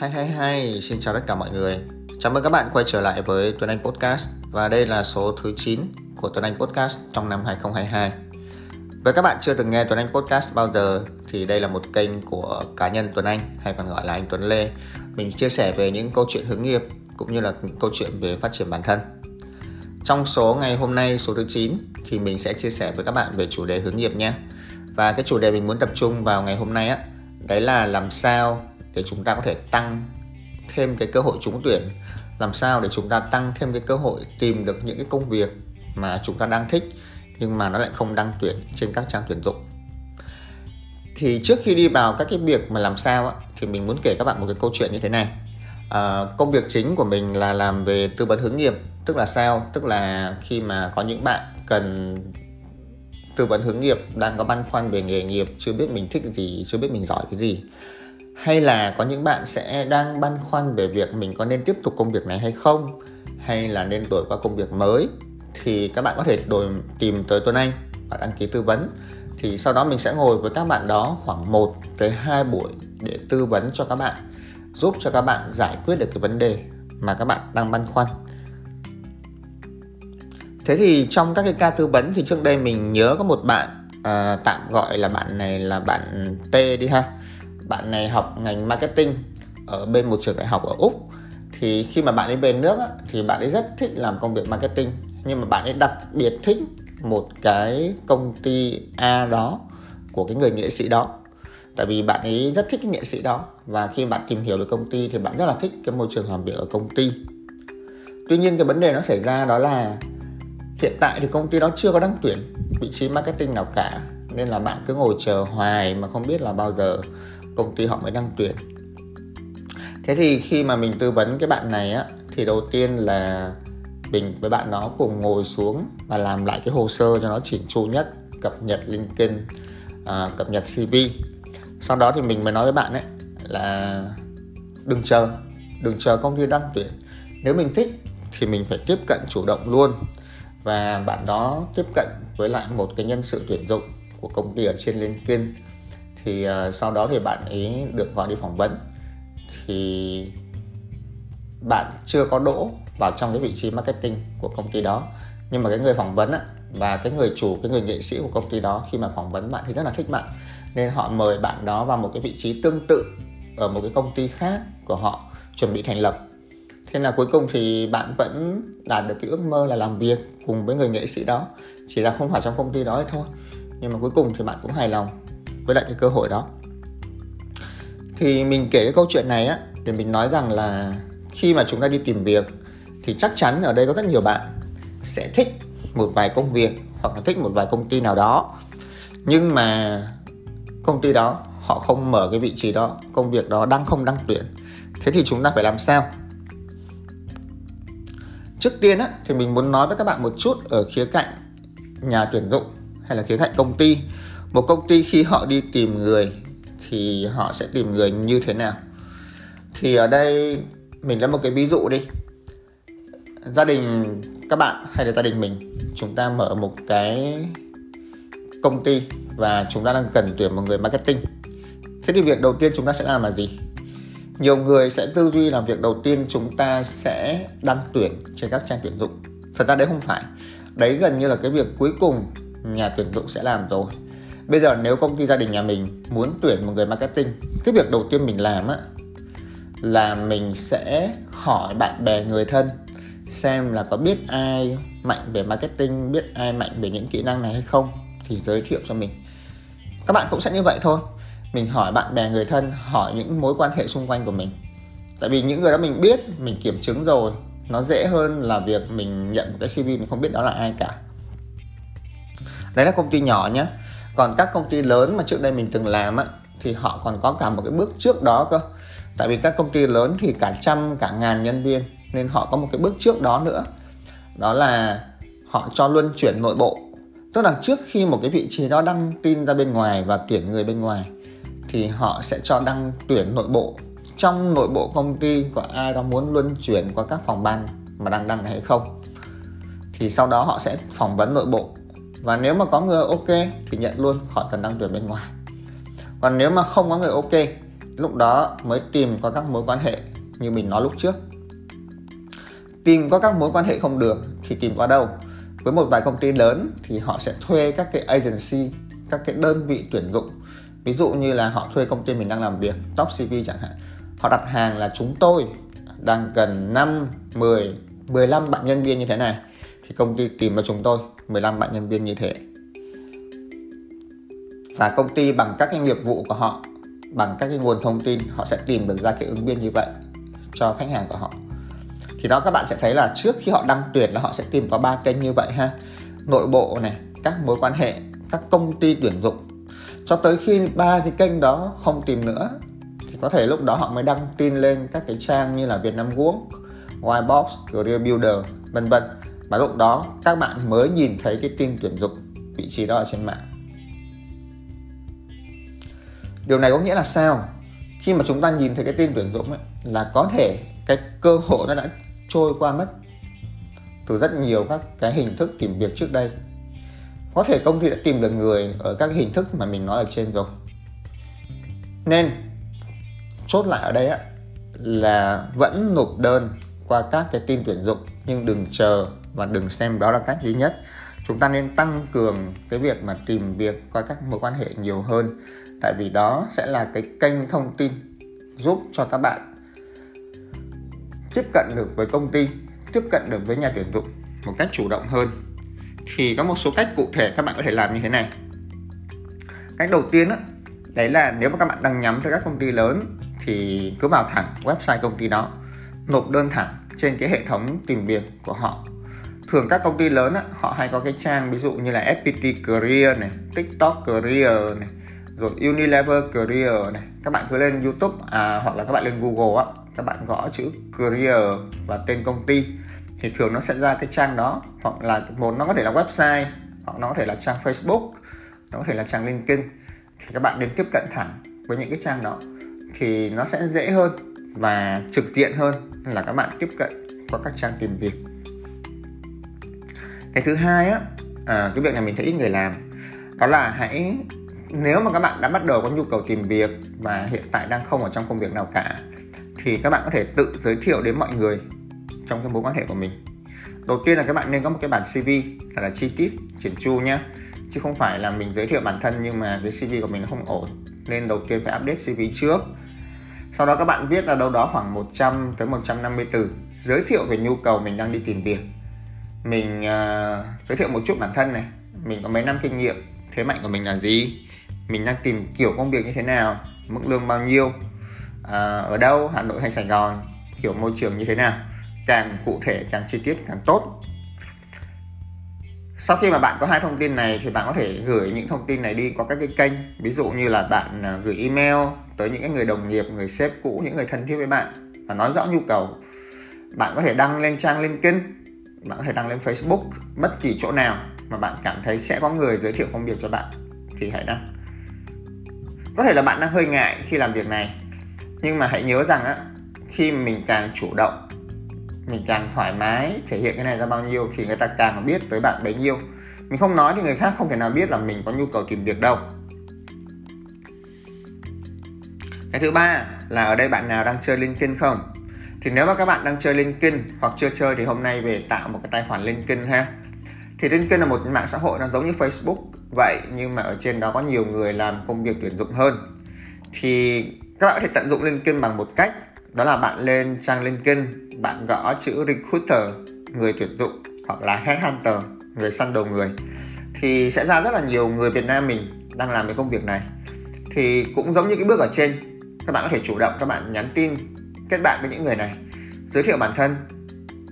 Hay hay hay, xin chào tất cả mọi người. Chào mừng các bạn quay trở lại với Tuấn Anh Podcast và đây là số thứ 9 của Tuấn Anh Podcast trong năm 2022. Với các bạn chưa từng nghe Tuấn Anh Podcast bao giờ thì đây là một kênh của cá nhân Tuấn Anh hay còn gọi là anh Tuấn Lê. Mình chia sẻ về những câu chuyện hướng nghiệp cũng như là câu chuyện về phát triển bản thân. Trong số ngày hôm nay số thứ 9 thì mình sẽ chia sẻ với các bạn về chủ đề hướng nghiệp nhé. Và cái chủ đề mình muốn tập trung vào ngày hôm nay á, đấy là làm sao để chúng ta có thể tăng thêm cái cơ hội trúng tuyển. Làm sao để chúng ta tăng thêm cái cơ hội tìm được những cái công việc mà chúng ta đang thích nhưng mà nó lại không đăng tuyển trên các trang tuyển dụng. Thì trước khi đi vào các cái việc mà làm sao á, thì mình muốn kể các bạn một cái câu chuyện như thế này. À, công việc chính của mình là làm về tư vấn hướng nghiệp tức là sao? Tức là khi mà có những bạn cần tư vấn hướng nghiệp đang có băn khoăn về nghề nghiệp chưa biết mình thích gì chưa biết mình giỏi cái gì hay là có những bạn sẽ đang băn khoăn về việc mình có nên tiếp tục công việc này hay không? Hay là nên đổi qua công việc mới? Thì các bạn có thể đổi tìm tới Tuấn Anh và đăng ký tư vấn. Thì sau đó mình sẽ ngồi với các bạn đó khoảng 1 tới 2 buổi để tư vấn cho các bạn giúp cho các bạn giải quyết được cái vấn đề mà các bạn đang băn khoăn. Thế thì trong các cái ca tư vấn thì trước đây mình nhớ có một bạn à, tạm gọi là bạn này là bạn T đi ha bạn này học ngành marketing ở bên một trường đại học ở úc thì khi mà bạn ấy về nước á, thì bạn ấy rất thích làm công việc marketing. Nhưng mà bạn ấy đặc biệt thích một cái công ty A đó của cái người nghệ sĩ đó. Tại vì bạn ấy rất thích cái nghệ sĩ đó và khi bạn tìm hiểu về công ty thì bạn rất là thích cái môi trường làm việc ở công ty. Tuy nhiên cái vấn đề nó xảy ra đó là hiện tại thì công ty đó chưa có đăng tuyển vị trí marketing nào cả nên là bạn cứ ngồi chờ hoài mà không biết là bao giờ công ty họ mới đăng tuyển. Thế thì khi mà mình tư vấn cái bạn này á thì đầu tiên là mình với bạn nó cùng ngồi xuống và làm lại cái hồ sơ cho nó chỉnh chu nhất cập nhật LinkedIn à, cập nhật CV sau đó thì mình mới nói với bạn ấy là đừng chờ đừng chờ công ty đăng tuyển. Nếu mình thích thì mình phải tiếp cận chủ động luôn. Và bạn đó tiếp cận với lại một cái nhân sự tuyển dụng của công ty ở trên LinkedIn thì uh, sau đó thì bạn ấy được gọi đi phỏng vấn. Thì bạn chưa có đỗ vào trong cái vị trí marketing của công ty đó. Nhưng mà cái người phỏng vấn á, và cái người chủ cái người nghệ sĩ của công ty đó khi mà phỏng vấn bạn thì rất là thích bạn. Nên họ mời bạn đó vào một cái vị trí tương tự ở một cái công ty khác của họ chuẩn bị thành lập. Thế là cuối cùng thì bạn vẫn đạt được cái ước mơ là làm việc cùng với người nghệ sĩ đó. Chỉ là không phải trong công ty đó thôi. Nhưng mà cuối cùng thì bạn cũng hài lòng với lại cái cơ hội đó. Thì mình kể cái câu chuyện này á, để mình nói rằng là khi mà chúng ta đi tìm việc, thì chắc chắn ở đây có rất nhiều bạn sẽ thích một vài công việc hoặc là thích một vài công ty nào đó. Nhưng mà công ty đó, họ không mở cái vị trí đó, công việc đó đang không đăng tuyển. Thế thì chúng ta phải làm sao? Trước tiên á, thì mình muốn nói với các bạn một chút ở khía cạnh nhà tuyển dụng hay là khía cạnh công ty một công ty khi họ đi tìm người, thì họ sẽ tìm người như thế nào? Thì ở đây mình lấy một cái ví dụ đi. Gia đình các bạn hay là gia đình mình, chúng ta mở một cái công ty và chúng ta đang cần tuyển một người marketing. Thế thì việc đầu tiên chúng ta sẽ làm là gì? Nhiều người sẽ tư duy là việc đầu tiên chúng ta sẽ đăng tuyển trên các trang tuyển dụng. Thật ra đấy không phải. Đấy gần như là cái việc cuối cùng nhà tuyển dụng sẽ làm rồi bây giờ nếu công ty gia đình nhà mình muốn tuyển một người marketing, cái việc đầu tiên mình làm á, là mình sẽ hỏi bạn bè người thân xem là có biết ai mạnh về marketing, biết ai mạnh về những kỹ năng này hay không, thì giới thiệu cho mình. Các bạn cũng sẽ như vậy thôi. Mình hỏi bạn bè người thân, hỏi những mối quan hệ xung quanh của mình. Tại vì những người đó mình biết, mình kiểm chứng rồi, nó dễ hơn là việc mình nhận một cái cv mình không biết đó là ai cả. Đấy là công ty nhỏ nhé còn các công ty lớn mà trước đây mình từng làm á, thì họ còn có cả một cái bước trước đó cơ. Tại vì các công ty lớn thì cả trăm, cả ngàn nhân viên, nên họ có một cái bước trước đó nữa. Đó là họ cho luân chuyển nội bộ. Tức là trước khi một cái vị trí đó đăng tin ra bên ngoài và tuyển người bên ngoài, thì họ sẽ cho đăng tuyển nội bộ. Trong nội bộ công ty có ai đó muốn luân chuyển qua các phòng ban mà đang đăng hay không, thì sau đó họ sẽ phỏng vấn nội bộ và nếu mà có người ok thì nhận luôn khỏi cần đăng tuyển bên ngoài. Còn nếu mà không có người ok lúc đó mới tìm có các mối quan hệ như mình nói lúc trước. Tìm có các mối quan hệ không được thì tìm qua đâu. Với một vài công ty lớn thì họ sẽ thuê các cái agency các cái đơn vị tuyển dụng. Ví dụ như là họ thuê công ty mình đang làm việc top cv chẳng hạn. Họ đặt hàng là chúng tôi đang cần 5, 10, 15 bạn nhân viên như thế này thì công ty tìm cho chúng tôi 15 bạn nhân viên như thế. Và công ty bằng các cái nghiệp vụ của họ bằng các cái nguồn thông tin họ sẽ tìm được ra cái ứng viên như vậy cho khách hàng của họ. Thì đó các bạn sẽ thấy là trước khi họ đăng tuyển là họ sẽ tìm có ba kênh như vậy ha. Nội bộ này các mối quan hệ các công ty tuyển dụng. Cho tới khi ba cái kênh đó không tìm nữa thì có thể lúc đó họ mới đăng tin lên các cái trang như là Việt Nam Work, Whitebox, Career Builder, vân vân. Và lúc đó các bạn mới nhìn thấy cái tin tuyển dụng vị trí đó ở trên mạng. Điều này có nghĩa là sao? Khi mà chúng ta nhìn thấy cái tin tuyển dụng ấy, là có thể cái cơ hội nó đã trôi qua mất từ rất nhiều các cái hình thức tìm việc trước đây có thể công ty đã tìm được người ở các hình thức mà mình nói ở trên rồi nên chốt lại ở đây á là vẫn nộp đơn qua các cái tin tuyển dụng nhưng đừng chờ và đừng xem đó là cách duy nhất. Chúng ta nên tăng cường cái việc mà tìm việc qua các mối quan hệ nhiều hơn. Tại vì đó sẽ là cái kênh thông tin giúp cho các bạn tiếp cận được với công ty tiếp cận được với nhà tuyển dụng một cách chủ động hơn. Thì có một số cách cụ thể các bạn có thể làm như thế này. Cách đầu tiên đó, đấy là nếu mà các bạn đang nhắm tới các công ty lớn thì cứ vào thẳng website công ty đó nộp đơn thẳng trên cái hệ thống tìm việc của họ thường các công ty lớn á, họ hay có cái trang ví dụ như là FPT Career này, TikTok Career này, rồi Unilever Career này. Các bạn cứ lên YouTube à, hoặc là các bạn lên Google á, các bạn gõ chữ Career và tên công ty thì thường nó sẽ ra cái trang đó. Hoặc là một nó có thể là website hoặc nó có thể là trang Facebook nó có thể là trang LinkedIn. Thì các bạn đến tiếp cận thẳng với những cái trang đó thì nó sẽ dễ hơn và trực diện hơn là các bạn tiếp cận qua các trang tìm việc cái thứ hai á à, cái việc này mình thấy ít người làm đó là hãy nếu mà các bạn đã bắt đầu có nhu cầu tìm việc và hiện tại đang không ở trong công việc nào cả thì các bạn có thể tự giới thiệu đến mọi người trong cái mối quan hệ của mình. Đầu tiên là các bạn nên có một cái bản CV là, là chi tiết chỉn chu nhé chứ không phải là mình giới thiệu bản thân nhưng mà cái CV của mình nó không ổn nên đầu tiên phải update CV trước. Sau đó các bạn viết là đâu đó khoảng 100 tới 150 từ giới thiệu về nhu cầu mình đang đi tìm việc mình uh, giới thiệu một chút bản thân này. Mình có mấy năm kinh nghiệm. Thế mạnh của mình là gì? Mình đang tìm kiểu công việc như thế nào? Mức lương bao nhiêu? Uh, ở đâu? Hà nội hay sài gòn? Kiểu môi trường như thế nào? Càng cụ thể càng chi tiết càng tốt. Sau khi mà bạn có hai thông tin này thì bạn có thể gửi những thông tin này đi qua các cái kênh. Ví dụ như là bạn à, gửi email tới những cái người đồng nghiệp người sếp cũ những người thân thiết với bạn và nói rõ nhu cầu. Bạn có thể đăng lên trang linkedin bạn có thể đăng lên facebook bất kỳ chỗ nào mà bạn cảm thấy sẽ có người giới thiệu công việc cho bạn thì hãy đăng. Có thể là bạn đang hơi ngại khi làm việc này, nhưng mà hãy nhớ rằng á, khi mình càng chủ động, mình càng thoải mái thể hiện cái này ra bao nhiêu thì người ta càng biết tới bạn bấy nhiêu. Mình không nói thì người khác không thể nào biết là mình có nhu cầu tìm việc đâu. Cái thứ ba là ở đây bạn nào đang chơi LinkedIn không? Thì nếu mà các bạn đang chơi LinkedIn hoặc chưa chơi thì hôm nay về tạo một cái tài khoản LinkedIn ha. Thì LinkedIn là một mạng xã hội nó giống như Facebook vậy, nhưng mà ở trên đó có nhiều người làm công việc tuyển dụng hơn. Thì các bạn có thể tận dụng LinkedIn bằng một cách, đó là bạn lên trang LinkedIn bạn gõ chữ recruiter, người tuyển dụng, hoặc là headhunter, người săn đầu người. Thì sẽ ra rất là nhiều người Việt Nam mình đang làm cái công việc này. Thì cũng giống như cái bước ở trên, các bạn có thể chủ động các bạn nhắn tin kết bạn với những người này. Giới thiệu bản thân,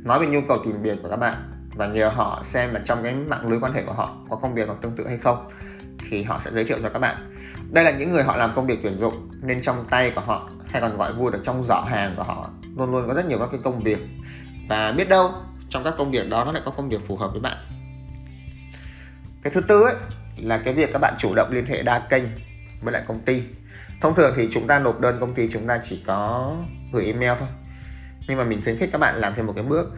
nói về nhu cầu tìm việc của các bạn, và nhờ họ xem là trong cái mạng lưới quan hệ của họ có công việc nào tương tự hay không, thì họ sẽ giới thiệu cho các bạn. Đây là những người họ làm công việc tuyển dụng nên trong tay của họ, hay còn gọi vui là trong giỏ hàng của họ, luôn luôn có rất nhiều các cái công việc. Và biết đâu, trong các công việc đó nó lại có công việc phù hợp với bạn. Cái thứ tư ấy, là cái việc các bạn chủ động liên hệ đa kênh với lại công ty. Thông thường thì chúng ta nộp đơn công ty chúng ta chỉ có gửi email thôi. Nhưng mà mình khuyến khích các bạn làm thêm một cái bước.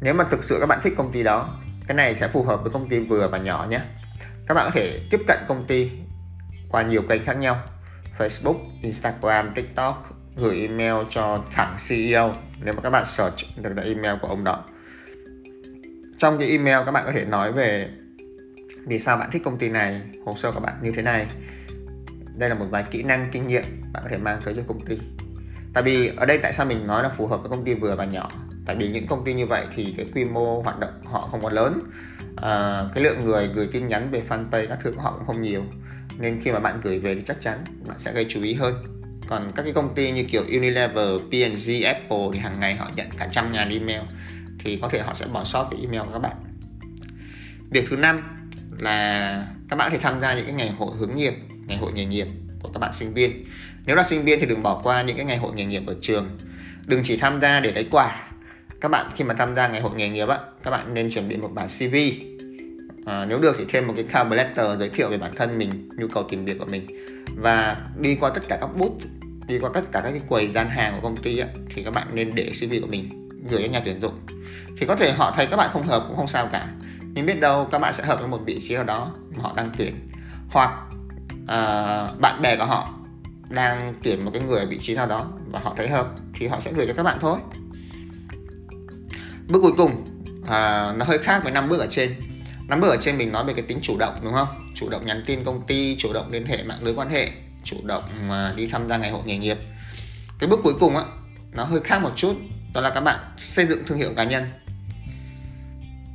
Nếu mà thực sự các bạn thích công ty đó cái này sẽ phù hợp với công ty vừa và nhỏ nhé. Các bạn có thể tiếp cận công ty qua nhiều kênh khác nhau. Facebook, Instagram, TikTok gửi email cho thẳng CEO nếu mà các bạn search được cái email của ông đó. Trong cái email các bạn có thể nói về vì sao bạn thích công ty này hồ sơ của bạn như thế này. Đây là một vài kỹ năng kinh nghiệm bạn có thể mang tới cho công ty tại vì ở đây tại sao mình nói là phù hợp với công ty vừa và nhỏ? Tại vì những công ty như vậy thì cái quy mô hoạt động họ không có lớn. À, cái lượng người gửi tin nhắn về fanpage các thứ của họ cũng không nhiều. Nên khi mà bạn gửi về thì chắc chắn bạn sẽ gây chú ý hơn. Còn các cái công ty như kiểu Unilever, P&G, Apple thì hàng ngày họ nhận cả trăm ngàn email thì có thể họ sẽ bỏ sót cái email của các bạn. Việc thứ năm là các bạn có thể tham gia những cái ngày hội hướng nghiệp ngày hội nghề nghiệp của các bạn sinh viên nếu là sinh viên thì đừng bỏ qua những cái ngày hội nghề nghiệp ở trường. Đừng chỉ tham gia để lấy quà. Các bạn khi mà tham gia ngày hội nghề nghiệp á các bạn nên chuẩn bị một bản CV à, nếu được thì thêm một cái cover letter giới thiệu về bản thân mình nhu cầu tìm việc của mình. Và đi qua tất cả các bút đi qua tất cả các cái quầy gian hàng của công ty á, thì các bạn nên để CV của mình gửi cho nhà tuyển dụng. Thì có thể họ thấy các bạn không hợp cũng không sao cả. Nhưng biết đâu các bạn sẽ hợp với một vị trí nào đó mà họ đang tuyển. Hoặc uh, bạn bè của họ đang tuyển một cái người ở vị trí nào đó và họ thấy hợp thì họ sẽ gửi cho các bạn thôi. Bước cuối cùng à, nó hơi khác với năm bước ở trên. Năm bước ở trên mình nói về cái tính chủ động đúng không? Chủ động nhắn tin công ty chủ động liên hệ mạng lưới quan hệ chủ động mà đi tham gia ngày hội nghề nghiệp. Cái bước cuối cùng á nó hơi khác một chút đó là các bạn xây dựng thương hiệu cá nhân.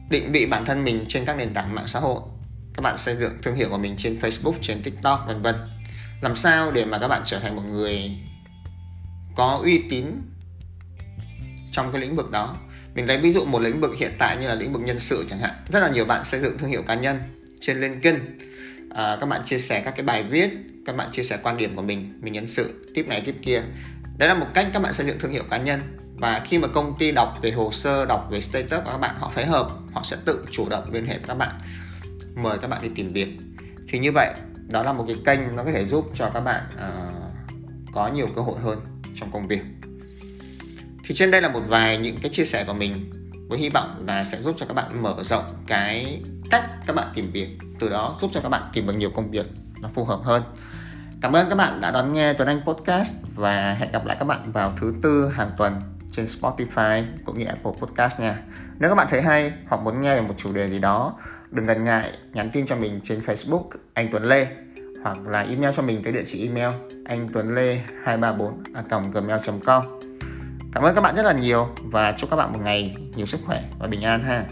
Định vị bản thân mình trên các nền tảng mạng xã hội. Các bạn xây dựng thương hiệu của mình trên Facebook trên TikTok vân vân làm sao để mà các bạn trở thành một người có uy tín trong cái lĩnh vực đó? Mình lấy ví dụ một lĩnh vực hiện tại như là lĩnh vực nhân sự chẳng hạn. Rất là nhiều bạn xây dựng thương hiệu cá nhân trên LinkedIn. À, các bạn chia sẻ các cái bài viết các bạn chia sẻ quan điểm của mình mình nhân sự tiếp này tiếp kia. Đấy là một cách các bạn xây dựng thương hiệu cá nhân. Và khi mà công ty đọc về hồ sơ đọc về status của các bạn họ phối hợp họ sẽ tự chủ động liên hệ với các bạn mời các bạn đi tìm việc. Thì như vậy đó là một cái kênh nó có thể giúp cho các bạn uh, có nhiều cơ hội hơn trong công việc. Thì trên đây là một vài những cái chia sẻ của mình với hy vọng là sẽ giúp cho các bạn mở rộng cái cách các bạn tìm việc từ đó giúp cho các bạn tìm được nhiều công việc nó phù hợp hơn. Cảm ơn các bạn đã đón nghe Tuấn Anh Podcast và hẹn gặp lại các bạn vào thứ tư hàng tuần trên Spotify cũng như Apple Podcast nha. Nếu các bạn thấy hay hoặc muốn nghe về một chủ đề gì đó đừng ngần ngại nhắn tin cho mình trên Facebook, anh Tuấn Lê, hoặc là email cho mình tới địa chỉ email anh Tuấn Lê 234 gmail.com Cảm ơn các bạn rất là nhiều và chúc các bạn một ngày nhiều sức khỏe và bình an ha.